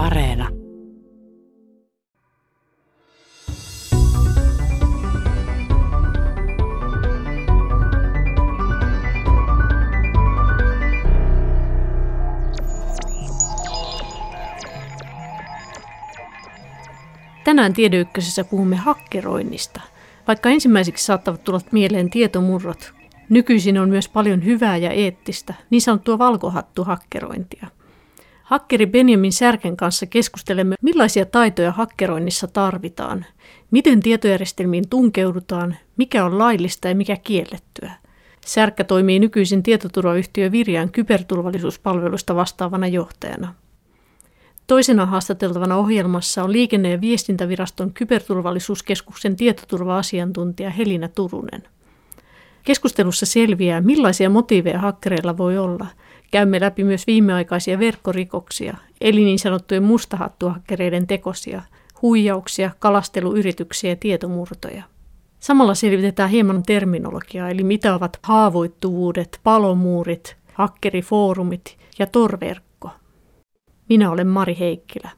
Areena. Tänään Tiedeykkösessä puhumme hakkeroinnista. Vaikka ensimmäiseksi saattavat tulla mieleen tietomurrot, nykyisin on myös paljon hyvää ja eettistä, niin sanottua valkohattuhakkerointia. Hakkeri Benjamin Särken kanssa keskustelemme, millaisia taitoja hakkeroinnissa tarvitaan, miten tietojärjestelmiin tunkeudutaan, mikä on laillista ja mikä kiellettyä. Särkkä toimii nykyisin tietoturvayhtiö Virjaan kyberturvallisuuspalvelusta vastaavana johtajana. Toisena haastateltavana ohjelmassa on Liikenne- ja viestintäviraston kyberturvallisuuskeskuksen tietoturva-asiantuntija Helina Turunen. Keskustelussa selviää, millaisia motiiveja hakkereilla voi olla. Käymme läpi myös viimeaikaisia verkkorikoksia, eli niin sanottujen mustahattuhakkereiden tekosia, huijauksia, kalasteluyrityksiä ja tietomurtoja. Samalla selvitetään hieman terminologiaa, eli mitä ovat haavoittuvuudet, palomuurit, hakkerifoorumit ja torverkko. Minä olen Mari Heikkilä.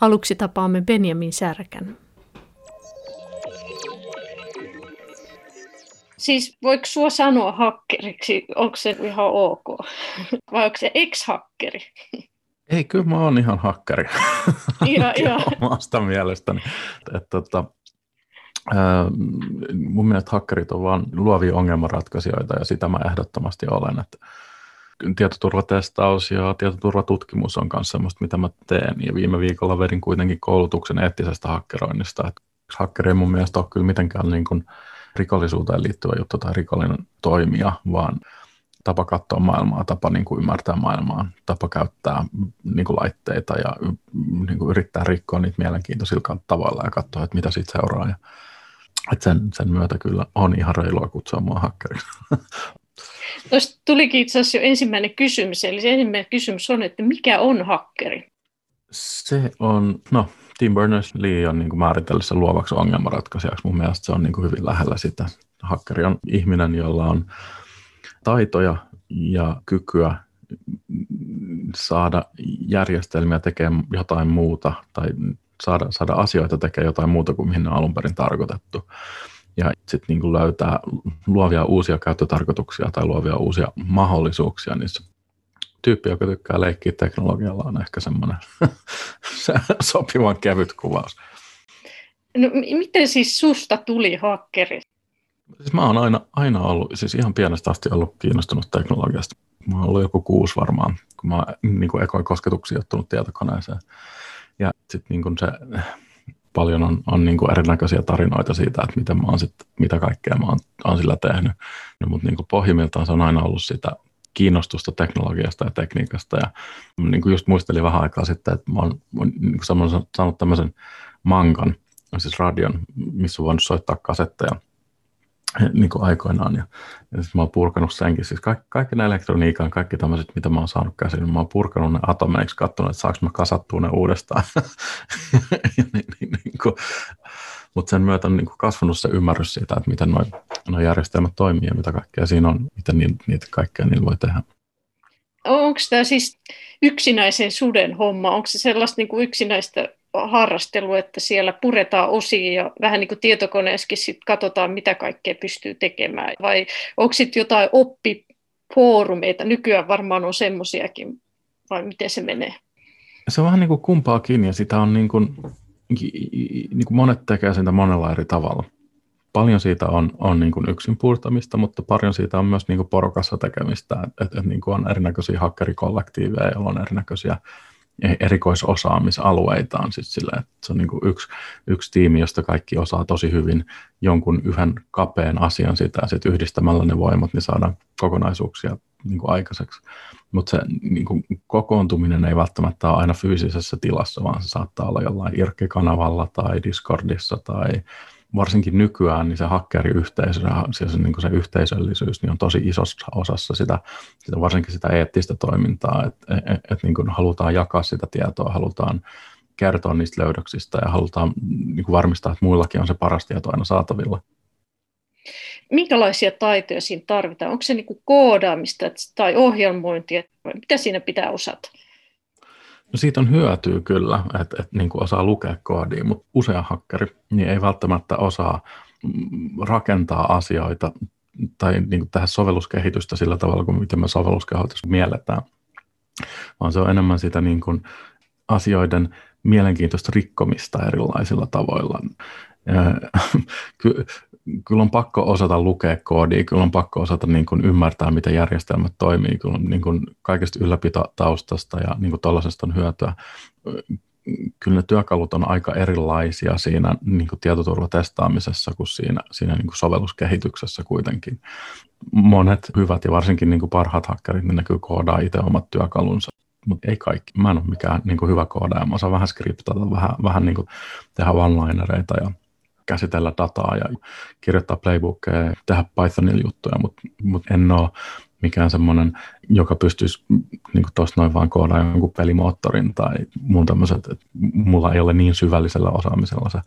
Aluksi tapaamme Benjamin Särkän. Siis voiko sinua sanoa hakkeriksi? Onko se ihan ok? Vai onko se ex-hakkeri? Ei, kyllä mä oon ihan hakkeri. Ihan, ihan. Omasta mielestäni. Et, tota, ää, mun mielestä hakkerit on vain luovia ongelmanratkaisijoita ja sitä mä ehdottomasti olen. Että tietoturvatestaus ja tietoturvatutkimus on myös sellaista, mitä mä teen. Ja viime viikolla vedin kuitenkin koulutuksen eettisestä hakkeroinnista. Et hakkeri ei mun mielestä ole kyllä mitenkään niin kuin rikollisuuteen liittyvä juttu tai rikollinen toimija, vaan tapa katsoa maailmaa, tapa niin kuin ymmärtää maailmaa, tapa käyttää niin kuin laitteita ja niin kuin yrittää rikkoa niitä mielenkiintoisilla tavalla ja katsoa, että mitä siitä seuraa. Ja, että sen, sen myötä kyllä on ihan reilua kutsua mua hakkeriksi. Tuosta tulikin itse asiassa jo ensimmäinen kysymys, eli se ensimmäinen kysymys on, että mikä on hakkeri? Se on, no Tim Berners-Lee on niin määritellyt sen luovaksi ongelmanratkaisijaksi. Mun mielestä se on niin hyvin lähellä sitä. Hakkeri on ihminen, jolla on taitoja ja kykyä saada järjestelmiä tekemään jotain muuta tai saada, saada asioita tekemään jotain muuta kuin mihin ne on alun perin tarkoitettu ja sitten niin löytää luovia uusia käyttötarkoituksia tai luovia uusia mahdollisuuksia niissä. Tyyppi, joka tykkää leikkiä teknologialla, on ehkä semmoinen sopivan kevyt kuvaus. No, miten siis susta tuli hakkeri? Siis mä oon aina, aina ollut, siis ihan pienestä asti ollut kiinnostunut teknologiasta. Mä oon ollut joku kuusi varmaan, kun mä oon niin ekoin kosketuksia ottanut tietokoneeseen. Ja sitten niin se paljon on, on niin kuin erinäköisiä tarinoita siitä, että miten mä oon sit, mitä kaikkea mä oon, oon sillä tehnyt. No, mutta niin kuin pohjimmiltaan se on aina ollut sitä kiinnostusta teknologiasta ja tekniikasta. Ja niin kuin just muistelin vähän aikaa sitten, että mä oon, niin kuin saanut tämmöisen mankan, siis radion, missä on voinut soittaa kasetteja niin kuin aikoinaan. Ja, ja sitten mä oon purkanut senkin. Siis kaikki, kaikki ne elektroniikan, kaikki tämmöiset, mitä mä oon saanut käsin, niin mä oon purkanut ne atomeiksi, katsonut, että saanko mä kasattua ne uudestaan. ja niin, niin, niin kuin, mutta sen myötä on niin kuin kasvanut se ymmärrys siitä, että miten nuo järjestelmät toimii ja mitä kaikkea siinä on, miten niitä, niitä kaikkea niillä voi tehdä. Onko tämä siis yksinäisen suden homma? Onko se sellaista niin kuin yksinäistä harrastelu, että siellä puretaan osia ja vähän niin kuin tietokoneessakin sit katsotaan, mitä kaikkea pystyy tekemään. Vai onko sitten jotain oppifoorumeita? Nykyään varmaan on semmoisiakin, vai miten se menee? Se on vähän niin kuin kumpaakin ja sitä on niin kuin, niin kuin monet tekee sitä monella eri tavalla. Paljon siitä on, on niin kuin yksin puurtamista, mutta paljon siitä on myös niin kuin porukassa tekemistä. Että et, et niin on erinäköisiä hakkerikollektiiveja, joilla on erinäköisiä erikoisosaamisalueitaan. Siis sillä, että se on niin kuin yksi, yksi tiimi, josta kaikki osaa tosi hyvin jonkun yhden kapeen asian sitä, ja sitten yhdistämällä ne voimat, niin saadaan kokonaisuuksia niin kuin aikaiseksi. Mutta se niin kuin kokoontuminen ei välttämättä ole aina fyysisessä tilassa, vaan se saattaa olla jollain IRC-kanavalla tai Discordissa tai varsinkin nykyään niin se hakkeriyhteisö, se, niin se yhteisöllisyys niin on tosi isossa osassa sitä, sitä varsinkin sitä eettistä toimintaa, että et, et, niin halutaan jakaa sitä tietoa, halutaan kertoa niistä löydöksistä ja halutaan niin kuin varmistaa, että muillakin on se paras tieto aina saatavilla. Minkälaisia taitoja siinä tarvitaan? Onko se niin kuin koodaamista tai ohjelmointia? Mitä siinä pitää osata? No siitä on hyötyä kyllä, että, että niin kuin osaa lukea koodia, mutta usea hakkeri niin ei välttämättä osaa rakentaa asioita tai niin kuin tehdä sovelluskehitystä sillä tavalla kuin miten me sovelluskehitystä mielletään, vaan se on enemmän sitä niin kuin asioiden mielenkiintoista rikkomista erilaisilla tavoilla. Ky- kyllä on pakko osata lukea koodia, kyllä on pakko osata niin kuin ymmärtää, miten järjestelmät toimii, kyllä on niin kuin kaikesta ylläpitotaustasta ja niin kuin on hyötyä. Kyllä ne työkalut on aika erilaisia siinä niin kuin tietoturvatestaamisessa kuin siinä, siinä niin kuin sovelluskehityksessä kuitenkin. Monet hyvät ja varsinkin niin kuin parhaat hakkerit, niin ne koodaa itse omat työkalunsa mutta ei kaikki. Mä en ole mikään niin kuin hyvä koodaaja. Mä osaan vähän skriptata, vähän, vähän niin kuin tehdä one-linereita ja käsitellä dataa ja kirjoittaa playbookeja tehdä Pythonilla juttuja, mutta mut en ole mikään semmoinen, joka pystyisi niin tuosta noin vaan koodaamaan jonkun pelimoottorin tai muun tämmöiset, mulla ei ole niin syvällisellä osaamisella se,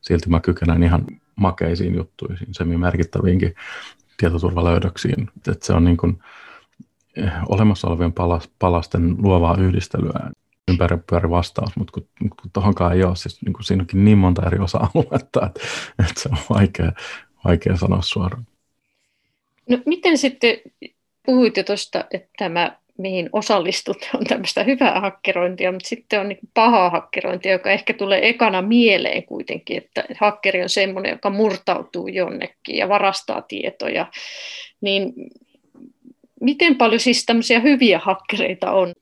silti mä kykenen ihan makeisiin juttuihin, semi-merkittäviinkin tietoturvalöydöksiin, että se on niin kuin, eh, olemassa olevien palasten luovaa yhdistelyä ympäripyöri vastaus, mutta kun, kun tuohonkaan ei ole, siis niin kuin siinä onkin niin monta eri osa-aluetta, että, että se on vaikea, vaikea sanoa suoraan. No miten sitten, puhuit jo tuosta, että tämä mihin osallistut on tämmöistä hyvää hakkerointia, mutta sitten on niin pahaa hakkerointia, joka ehkä tulee ekana mieleen kuitenkin, että hakkeri on semmoinen, joka murtautuu jonnekin ja varastaa tietoja. Niin miten paljon siis tämmöisiä hyviä hakkereita on?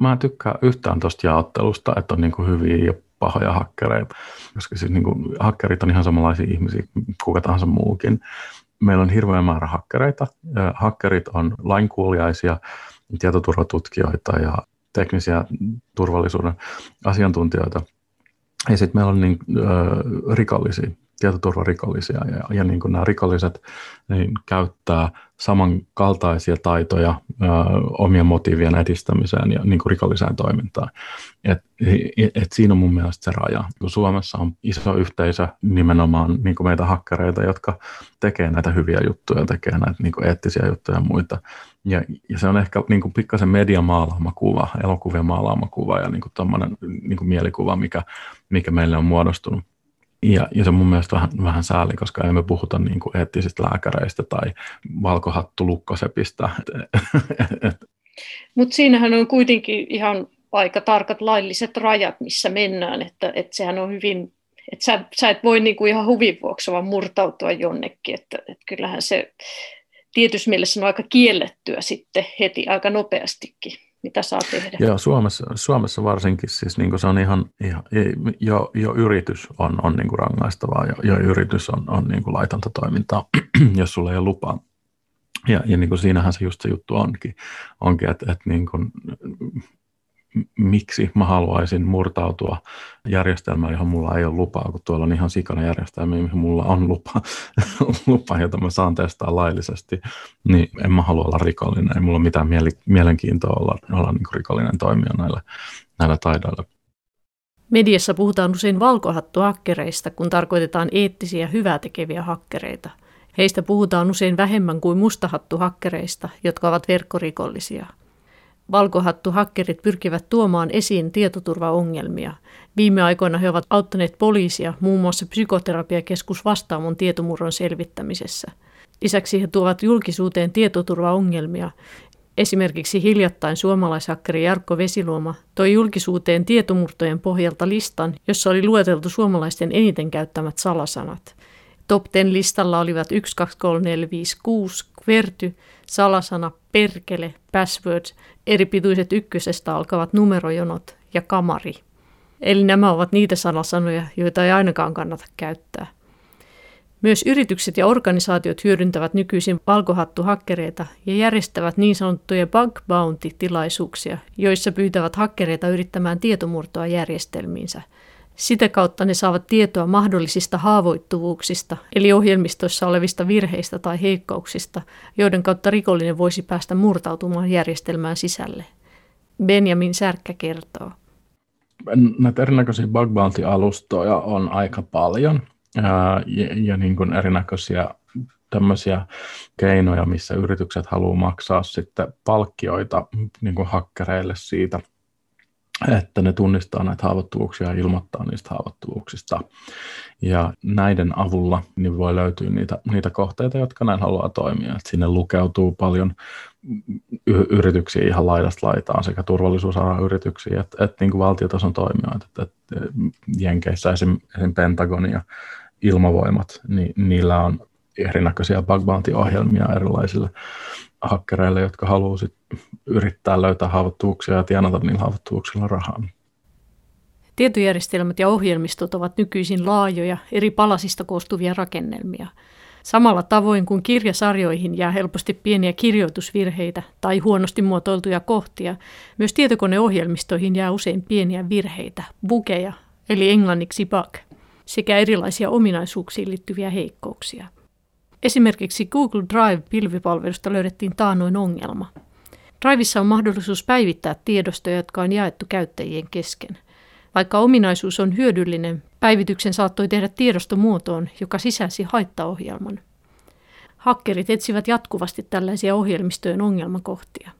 Mä en tykkää yhtään tuosta jaottelusta, että on niin kuin hyviä ja pahoja hakkereita, koska siis niin kuin, hakkerit on ihan samanlaisia ihmisiä kuin kuka tahansa muukin. Meillä on hirveä määrä hakkereita. Hakkerit on lainkuuliaisia tietoturvatutkijoita ja teknisiä turvallisuuden asiantuntijoita. Ja sitten meillä on niin, äh, rikollisia tietoturvarikollisia ja, ja niin kuin nämä rikolliset niin käyttää samankaltaisia taitoja ö, omien motiivien edistämiseen ja niin kuin rikolliseen toimintaan. Et, et siinä on mun mielestä se raja. Suomessa on iso yhteisö nimenomaan niin kuin meitä hakkereita, jotka tekee näitä hyviä juttuja, tekee näitä niin kuin eettisiä juttuja ja muita. Ja, ja se on ehkä niin kuin pikkasen median maalaama kuva, elokuvien maalaama kuva ja niin kuin niin kuin mielikuva, mikä, mikä meille on muodostunut. Ja, ja se on mun mielestä vähän, vähän sääli, koska emme puhuta niin kuin eettisistä lääkäreistä tai valkohattu lukkosepistä. Mutta siinähän on kuitenkin ihan aika tarkat lailliset rajat, missä mennään, että, että sehän on hyvin, että sä, sä et voi niin kuin ihan huvin vuoksi vaan murtautua jonnekin, että, että kyllähän se tietyssä mielessä on aika kiellettyä sitten heti aika nopeastikin mitä saa tehdä. Joo, Suomessa, Suomessa varsinkin siis niin se on ihan, ihan jo, jo, yritys on, on niin rangaistavaa, jo, jo yritys on, on niin laitonta toimintaa, jos sulla ei ole lupaa. Ja, ja niin kuin siinähän se just se juttu onkin, onkin että, että niin kuin, miksi mä haluaisin murtautua järjestelmään, johon mulla ei ole lupaa, kun tuolla on ihan sikana järjestelmä, mihin mulla on lupa, lupa, jota mä saan testaa laillisesti, niin en mä halua olla rikollinen. Ei mulla ole mitään mielenkiintoa olla, olla niin rikollinen toimija näillä, näillä taidoilla. Mediassa puhutaan usein valkohattuhakkereista, kun tarkoitetaan eettisiä hyvää tekeviä hakkereita. Heistä puhutaan usein vähemmän kuin mustahattuhakkereista, jotka ovat verkkorikollisia – Valkohattu-hakkerit pyrkivät tuomaan esiin tietoturvaongelmia. Viime aikoina he ovat auttaneet poliisia muun muassa psykoterapiakeskus vastaamon tietomurron selvittämisessä. Lisäksi he tuovat julkisuuteen tietoturvaongelmia. Esimerkiksi hiljattain suomalaishakkeri Jarkko Vesiluoma toi julkisuuteen tietomurtojen pohjalta listan, jossa oli lueteltu suomalaisten eniten käyttämät salasanat. Top 10 listalla olivat 1, 2, 3, 4, 5, 6, kverty, salasana, perkele, password, eri pituiset ykkösestä alkavat numerojonot ja kamari. Eli nämä ovat niitä salasanoja, joita ei ainakaan kannata käyttää. Myös yritykset ja organisaatiot hyödyntävät nykyisin valkohattuhakkereita ja järjestävät niin sanottuja bug bounty-tilaisuuksia, joissa pyytävät hakkereita yrittämään tietomurtoa järjestelmiinsä – sitä kautta ne saavat tietoa mahdollisista haavoittuvuuksista, eli ohjelmistoissa olevista virheistä tai heikkouksista, joiden kautta rikollinen voisi päästä murtautumaan järjestelmään sisälle. Benjamin Särkkä kertoo. Näitä erinäköisiä bug bounty-alustoja on aika paljon ja, ja niin kuin erinäköisiä tämmöisiä keinoja, missä yritykset haluaa maksaa sitten palkkioita niin kuin hakkereille siitä – että ne tunnistaa näitä haavoittuvuuksia ja ilmoittaa niistä haavoittuvuuksista. Ja näiden avulla niin voi löytyä niitä, niitä kohteita, jotka näin haluaa toimia. Et sinne lukeutuu paljon y- yrityksiä ihan laidasta laitaan, sekä turvallisuusalan yrityksiä että, että niin kuin valtiotason toimijoita. Että, että Jenkeissä esim, esim. Pentagon ja ilmavoimat, niin niillä on erinäköisiä bug bounty-ohjelmia erilaisille hakkereille, jotka haluaa yrittää löytää haavoittuvuuksia ja tienata niillä haavoittuvuuksilla rahaa. Tietojärjestelmät ja ohjelmistot ovat nykyisin laajoja, eri palasista koostuvia rakennelmia. Samalla tavoin kuin kirjasarjoihin jää helposti pieniä kirjoitusvirheitä tai huonosti muotoiltuja kohtia, myös tietokoneohjelmistoihin jää usein pieniä virheitä, bukeja, eli englanniksi bug, sekä erilaisia ominaisuuksiin liittyviä heikkouksia. Esimerkiksi Google Drive-pilvipalvelusta löydettiin taanoin ongelma. Driveissa on mahdollisuus päivittää tiedostoja, jotka on jaettu käyttäjien kesken. Vaikka ominaisuus on hyödyllinen, päivityksen saattoi tehdä tiedostomuotoon, joka sisälsi haittaohjelman. Hakkerit etsivät jatkuvasti tällaisia ohjelmistojen ongelmakohtia.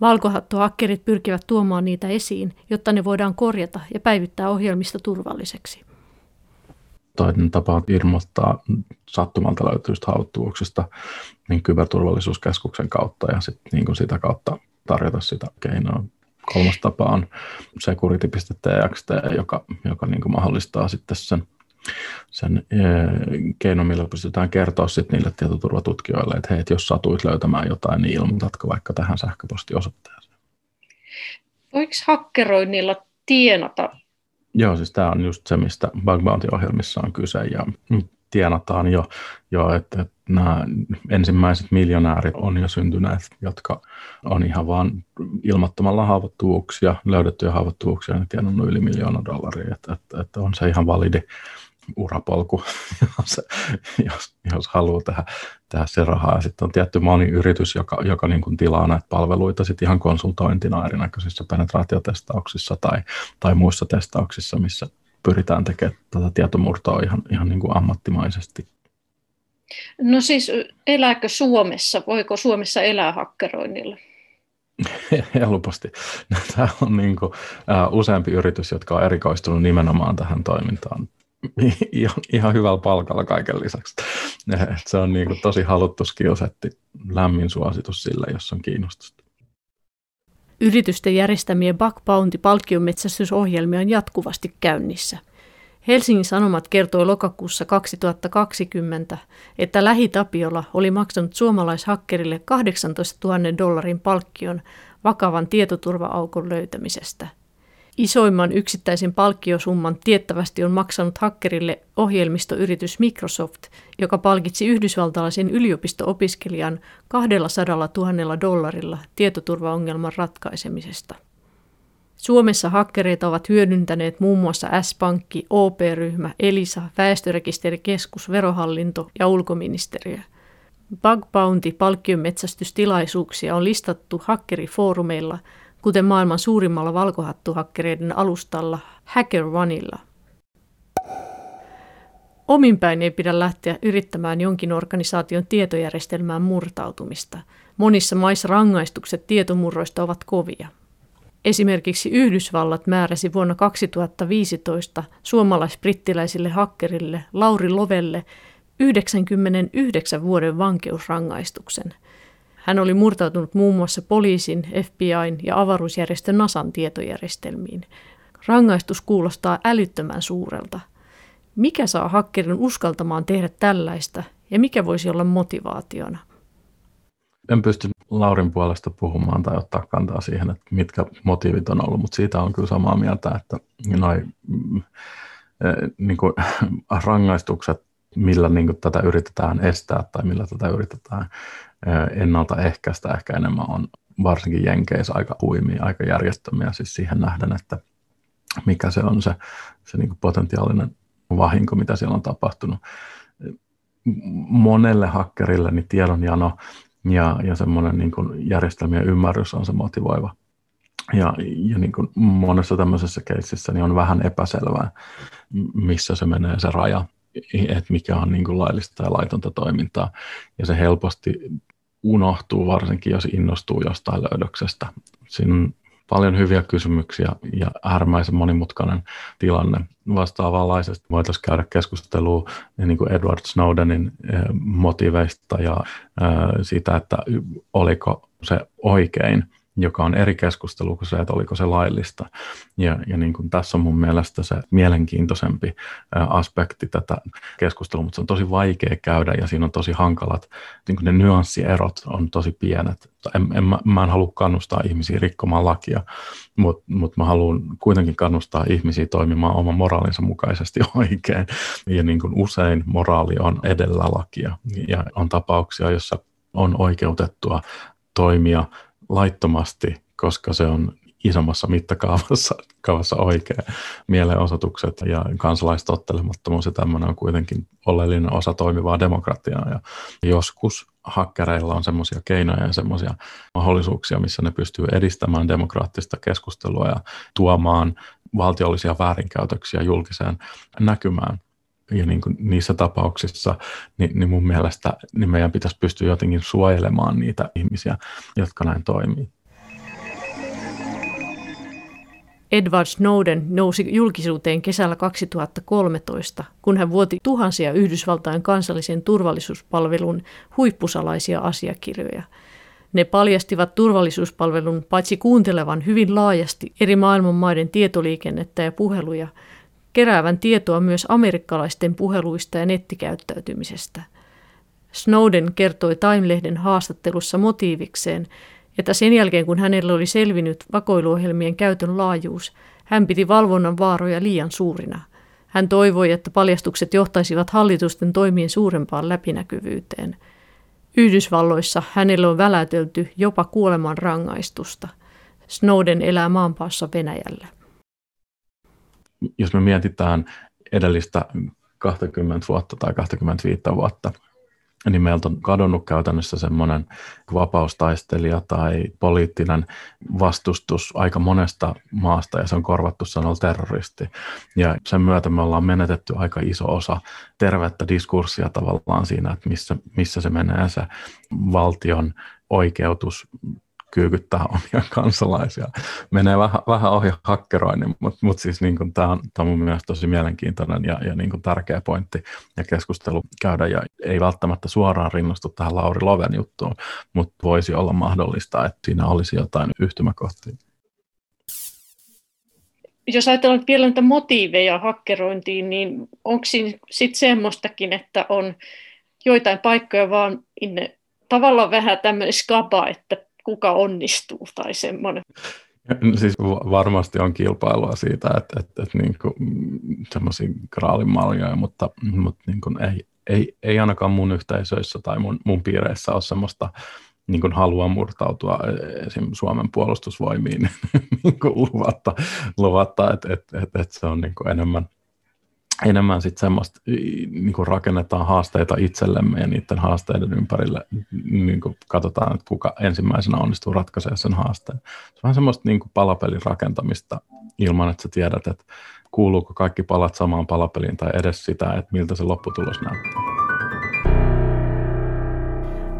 Valkohattohakkerit pyrkivät tuomaan niitä esiin, jotta ne voidaan korjata ja päivittää ohjelmista turvalliseksi toinen tapa ilmoittaa sattumalta löytyvistä haavoittuvuuksista niin kyberturvallisuuskeskuksen kautta ja sit, niin kuin sitä kautta tarjota sitä keinoa. Kolmas tapa on security.txt, joka, joka niin kuin mahdollistaa sitten sen, sen e, keinon, millä pystytään kertoa sitten niille tietoturvatutkijoille, että hei, jos satuit löytämään jotain, niin ilmoitatko vaikka tähän sähköpostiosoitteeseen. Voiko hakkeroinnilla tienata Joo, siis tämä on just se, mistä bug bounty-ohjelmissa on kyse ja tienataan jo, jo että, nämä ensimmäiset miljonäärit on jo syntyneet, jotka on ihan vaan ilmoittamalla haavoittuvuuksia, löydettyjä haavoittuvuuksia, niin tienannut yli miljoona dollaria, että, että, että on se ihan validi urapolku, jos, jos, jos haluaa tehdä, tehdä se rahaa. Ja sitten on tietty moni yritys, joka, joka niin kuin tilaa näitä palveluita sit ihan konsultointina erinäköisissä penetraatiotestauksissa tai, tai muissa testauksissa, missä pyritään tekemään tätä tietomurtoa ihan, ihan niin kuin ammattimaisesti. No siis elääkö Suomessa? Voiko Suomessa elää hakkeroinnilla? Helposti. Tämä on niin kuin, uh, useampi yritys, jotka on erikoistunut nimenomaan tähän toimintaan ihan, hyvällä palkalla kaiken lisäksi. Se on niin kuin tosi haluttu skillsetti, lämmin suositus sille, jos on kiinnostusta. Yritysten järjestämien Bug Bounty palkkionmetsästysohjelmia on jatkuvasti käynnissä. Helsingin Sanomat kertoi lokakuussa 2020, että Lähitapiola oli maksanut suomalaishakkerille 18 000 dollarin palkkion vakavan tietoturva-aukon löytämisestä – Isoimman yksittäisen palkkiosumman tiettävästi on maksanut hakkerille ohjelmistoyritys Microsoft, joka palkitsi yhdysvaltalaisen yliopisto-opiskelijan 200 000 dollarilla tietoturvaongelman ratkaisemisesta. Suomessa hakkereita ovat hyödyntäneet muun muassa S-pankki, OP-ryhmä, Elisa, Väestörekisterikeskus, Verohallinto ja ulkoministeriö. Bug Bounty palkkionmetsästystilaisuuksia on listattu hakkerifoorumeilla – kuten maailman suurimmalla valkohattuhakkereiden alustalla Hacker Oneilla. Ominpäin ei pidä lähteä yrittämään jonkin organisaation tietojärjestelmään murtautumista. Monissa maissa rangaistukset tietomurroista ovat kovia. Esimerkiksi Yhdysvallat määräsi vuonna 2015 suomalais-brittiläisille hakkerille Lauri Lovelle 99 vuoden vankeusrangaistuksen – hän oli murtautunut muun muassa poliisin, FBIn ja avaruusjärjestön NASAn tietojärjestelmiin. Rangaistus kuulostaa älyttömän suurelta. Mikä saa hakkerin uskaltamaan tehdä tällaista ja mikä voisi olla motivaationa? En pysty Laurin puolesta puhumaan tai ottaa kantaa siihen, että mitkä motiivit on ollut, mutta siitä on kyllä samaa mieltä, että noi, mm, eh, niin kuin, rangaistukset, millä niin kuin, tätä yritetään estää tai millä tätä yritetään ennaltaehkäistä ehkä enemmän on varsinkin Jenkeissä aika huimia, aika järjestömiä siis siihen nähden, että mikä se on se, se niin kuin potentiaalinen vahinko, mitä siellä on tapahtunut. Monelle hakkerille niin tiedonjano ja, ja semmoinen niin kuin järjestelmien ymmärrys on se motivoiva. Ja, ja niin kuin monessa tämmöisessä keississä niin on vähän epäselvää, missä se menee se raja, että mikä on niin kuin laillista ja laitonta toimintaa. Ja se helposti unohtuu, varsinkin jos innostuu jostain löydöksestä. Siinä on paljon hyviä kysymyksiä ja äärimmäisen monimutkainen tilanne. Vastaavanlaisesti voitaisiin käydä keskustelua niin kuin Edward Snowdenin eh, motiveista ja eh, siitä, että oliko se oikein joka on eri keskustelu kuin se, että oliko se laillista. Ja, ja niin kuin tässä on mun mielestä se mielenkiintoisempi aspekti tätä keskustelua, mutta se on tosi vaikea käydä ja siinä on tosi hankalat, niin kuin ne nyanssierot on tosi pienet. En, en, mä, mä en halua kannustaa ihmisiä rikkomaan lakia, mutta mut mä haluan kuitenkin kannustaa ihmisiä toimimaan oman moraalinsa mukaisesti oikein. Ja niin kuin usein moraali on edellä lakia ja on tapauksia, jossa on oikeutettua toimia laittomasti, koska se on isommassa mittakaavassa kaavassa oikea mielenosoitukset ja kansalaistottelemattomuus ja tämmöinen on kuitenkin oleellinen osa toimivaa demokratiaa ja joskus hakkereilla on semmoisia keinoja ja semmoisia mahdollisuuksia, missä ne pystyy edistämään demokraattista keskustelua ja tuomaan valtiollisia väärinkäytöksiä julkiseen näkymään. Ja niin kuin niissä tapauksissa, niin, niin mun mielestä niin meidän pitäisi pystyä jotenkin suojelemaan niitä ihmisiä, jotka näin toimii. Edward Snowden nousi julkisuuteen kesällä 2013, kun hän vuoti tuhansia Yhdysvaltain kansallisen turvallisuuspalvelun huippusalaisia asiakirjoja. Ne paljastivat turvallisuuspalvelun paitsi kuuntelevan hyvin laajasti eri maailman maiden tietoliikennettä ja puheluja, keräävän tietoa myös amerikkalaisten puheluista ja nettikäyttäytymisestä. Snowden kertoi Time-lehden haastattelussa motiivikseen, että sen jälkeen kun hänelle oli selvinnyt vakoiluohjelmien käytön laajuus, hän piti valvonnan vaaroja liian suurina. Hän toivoi, että paljastukset johtaisivat hallitusten toimien suurempaan läpinäkyvyyteen. Yhdysvalloissa hänelle on välätelty jopa kuoleman rangaistusta. Snowden elää maanpaassa Venäjällä. Jos me mietitään edellistä 20 vuotta tai 25 vuotta, niin meiltä on kadonnut käytännössä semmoinen vapaustaistelija tai poliittinen vastustus aika monesta maasta ja se on korvattu sanalla terroristi. Ja sen myötä me ollaan menetetty aika iso osa tervettä diskurssia tavallaan siinä, että missä, missä se menee se valtion oikeutus kyykyttää omia kansalaisia. Menee vähän, vähän ohi hakkeroinnin, mutta mut siis niin tämä on, on mun mielestä tosi mielenkiintoinen ja, ja niin tärkeä pointti ja keskustelu käydä. Ja ei välttämättä suoraan rinnastu tähän Lauri Loven juttuun, mutta voisi olla mahdollista, että siinä olisi jotain yhtymäkohtia. Jos ajatellaan vielä näitä motiiveja hakkerointiin, niin onko siinä sitten semmoistakin, että on joitain paikkoja vaan inne, tavallaan vähän tämmöinen skaba, että kuka onnistuu tai semmoinen. Siis varmasti on kilpailua siitä, että, että, että niin kuin, semmoisia graalimaljoja, mutta, mutta niin kuin ei, ei, ei ainakaan mun yhteisöissä tai mun, mun piireissä ole semmoista niin kuin halua murtautua esim. Suomen puolustusvoimiin niin kuin luvatta, luvatta että, että, että, että se on niin kuin enemmän – enemmän sitten semmoista, niin kuin rakennetaan haasteita itsellemme ja niiden haasteiden ympärille niin kuin katsotaan, että kuka ensimmäisenä onnistuu ratkaisemaan sen haasteen. Se on vähän semmoista niin kuin palapelin rakentamista ilman, että sä tiedät, että kuuluuko kaikki palat samaan palapeliin tai edes sitä, että miltä se lopputulos näyttää.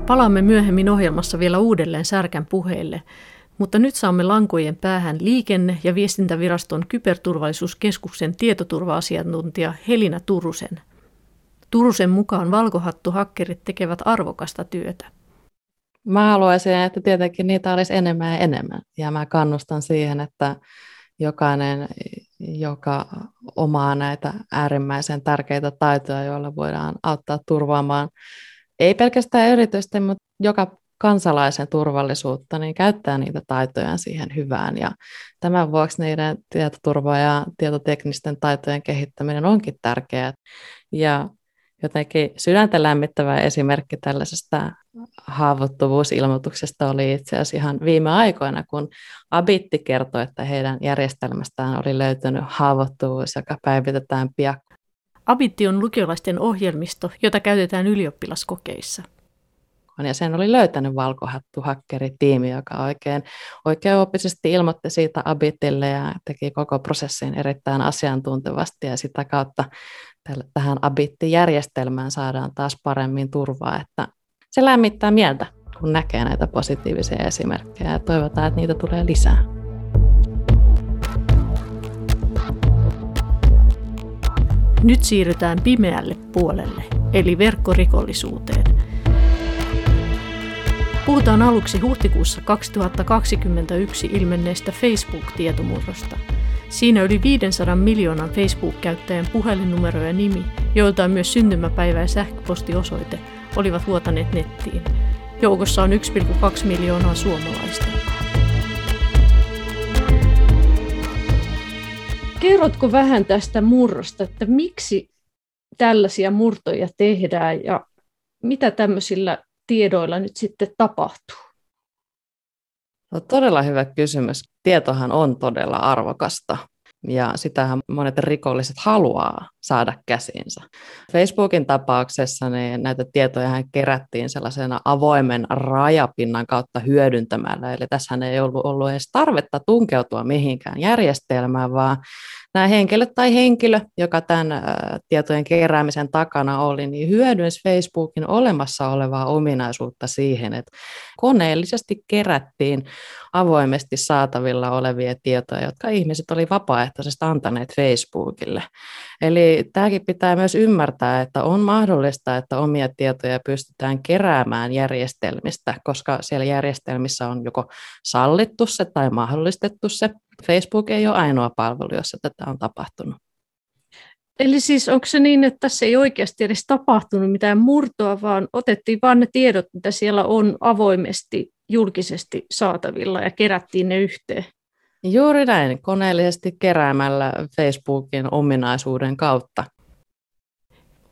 Palaamme myöhemmin ohjelmassa vielä uudelleen Särkän puheille, mutta nyt saamme lankojen päähän liikenne- ja viestintäviraston kyberturvallisuuskeskuksen tietoturva-asiantuntija Helina Turusen. Turusen mukaan valkohattuhakkerit tekevät arvokasta työtä. Mä haluaisin, että tietenkin niitä olisi enemmän ja enemmän. Ja mä kannustan siihen, että jokainen, joka omaa näitä äärimmäisen tärkeitä taitoja, joilla voidaan auttaa turvaamaan ei pelkästään yritysten, mutta joka kansalaisen turvallisuutta, niin käyttää niitä taitoja siihen hyvään. Ja tämän vuoksi niiden tietoturva- ja tietoteknisten taitojen kehittäminen onkin tärkeää. Ja jotenkin sydäntä lämmittävä esimerkki tällaisesta haavoittuvuusilmoituksesta oli itse asiassa ihan viime aikoina, kun Abitti kertoi, että heidän järjestelmästään oli löytynyt haavoittuvuus, joka päivitetään pian. Abitti on lukiolaisten ohjelmisto, jota käytetään ylioppilaskokeissa työpaikkaan. Ja sen oli löytänyt valkohattuhakkeritiimi, joka oikein, oikein ilmoitti siitä Abitille ja teki koko prosessin erittäin asiantuntevasti. Ja sitä kautta tähän Abitti-järjestelmään saadaan taas paremmin turvaa, että se lämmittää mieltä, kun näkee näitä positiivisia esimerkkejä ja toivotaan, että niitä tulee lisää. Nyt siirrytään pimeälle puolelle, eli verkkorikollisuuteen, Puhutaan aluksi huhtikuussa 2021 ilmenneestä Facebook-tietomurrosta. Siinä yli 500 miljoonan Facebook-käyttäjän puhelinnumero ja nimi, joilta on myös syntymäpäivä ja sähköpostiosoite, olivat vuotaneet nettiin. Joukossa on 1,2 miljoonaa suomalaista. Kerrotko vähän tästä murrosta, että miksi tällaisia murtoja tehdään ja mitä tämmöisillä tiedoilla nyt sitten tapahtuu? No, todella hyvä kysymys. Tietohan on todella arvokasta ja sitähän monet rikolliset haluaa saada käsiinsä. Facebookin tapauksessa niin näitä tietoja kerättiin sellaisena avoimen rajapinnan kautta hyödyntämällä, eli tässä ei ollut ollut edes tarvetta tunkeutua mihinkään järjestelmään, vaan nämä henkilöt tai henkilö, joka tämän tietojen keräämisen takana oli, niin hyödynsi Facebookin olemassa olevaa ominaisuutta siihen, että koneellisesti kerättiin avoimesti saatavilla olevia tietoja, jotka ihmiset oli vapaaehtoisesti antaneet Facebookille. Eli tämäkin pitää myös ymmärtää, että on mahdollista, että omia tietoja pystytään keräämään järjestelmistä, koska siellä järjestelmissä on joko sallittu se tai mahdollistettu se. Facebook ei ole ainoa palvelu, jossa tätä on tapahtunut. Eli siis onko se niin, että tässä ei oikeasti edes tapahtunut mitään murtoa, vaan otettiin vain ne tiedot, mitä siellä on avoimesti julkisesti saatavilla ja kerättiin ne yhteen? Juuri näin, koneellisesti keräämällä Facebookin ominaisuuden kautta.